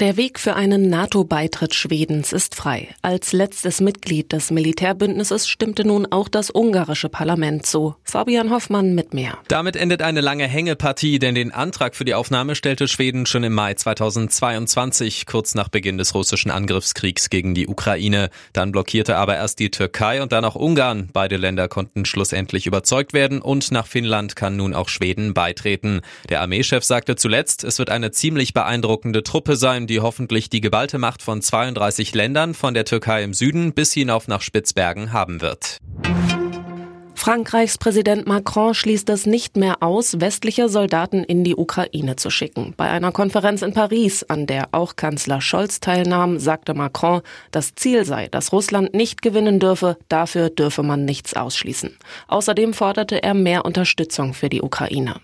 Der Weg für einen NATO-Beitritt Schwedens ist frei. Als letztes Mitglied des Militärbündnisses stimmte nun auch das ungarische Parlament zu. Fabian Hoffmann mit mehr. Damit endet eine lange Hängepartie, denn den Antrag für die Aufnahme stellte Schweden schon im Mai 2022, kurz nach Beginn des russischen Angriffskriegs gegen die Ukraine. Dann blockierte aber erst die Türkei und dann auch Ungarn. Beide Länder konnten schlussendlich überzeugt werden und nach Finnland kann nun auch Schweden beitreten. Der Armeechef sagte zuletzt, es wird eine ziemlich beeindruckende Truppe sein, die hoffentlich die geballte Macht von 32 Ländern von der Türkei im Süden bis hinauf nach Spitzbergen haben wird. Frankreichs Präsident Macron schließt es nicht mehr aus, westliche Soldaten in die Ukraine zu schicken. Bei einer Konferenz in Paris, an der auch Kanzler Scholz teilnahm, sagte Macron, das Ziel sei, dass Russland nicht gewinnen dürfe, dafür dürfe man nichts ausschließen. Außerdem forderte er mehr Unterstützung für die Ukraine.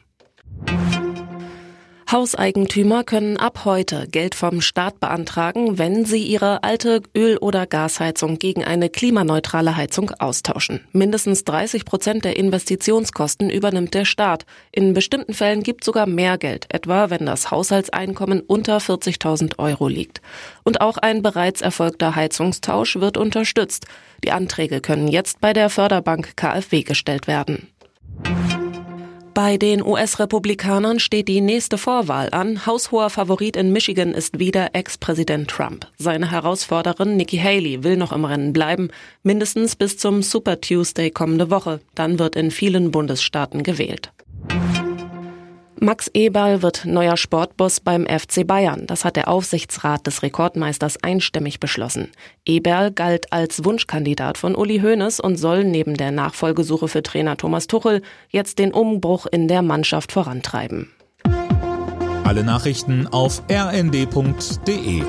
Hauseigentümer können ab heute Geld vom Staat beantragen, wenn sie ihre alte Öl- oder Gasheizung gegen eine klimaneutrale Heizung austauschen. Mindestens 30 Prozent der Investitionskosten übernimmt der Staat. In bestimmten Fällen gibt sogar mehr Geld, etwa wenn das Haushaltseinkommen unter 40.000 Euro liegt. Und auch ein bereits erfolgter Heizungstausch wird unterstützt. Die Anträge können jetzt bei der Förderbank KfW gestellt werden. Bei den US-Republikanern steht die nächste Vorwahl an. Haushoher Favorit in Michigan ist wieder Ex-Präsident Trump. Seine Herausforderin Nikki Haley will noch im Rennen bleiben, mindestens bis zum Super Tuesday kommende Woche. Dann wird in vielen Bundesstaaten gewählt. Max Eberl wird neuer Sportboss beim FC Bayern. Das hat der Aufsichtsrat des Rekordmeisters einstimmig beschlossen. Eberl galt als Wunschkandidat von Uli Hoeneß und soll neben der Nachfolgesuche für Trainer Thomas Tuchel jetzt den Umbruch in der Mannschaft vorantreiben. Alle Nachrichten auf rnd.de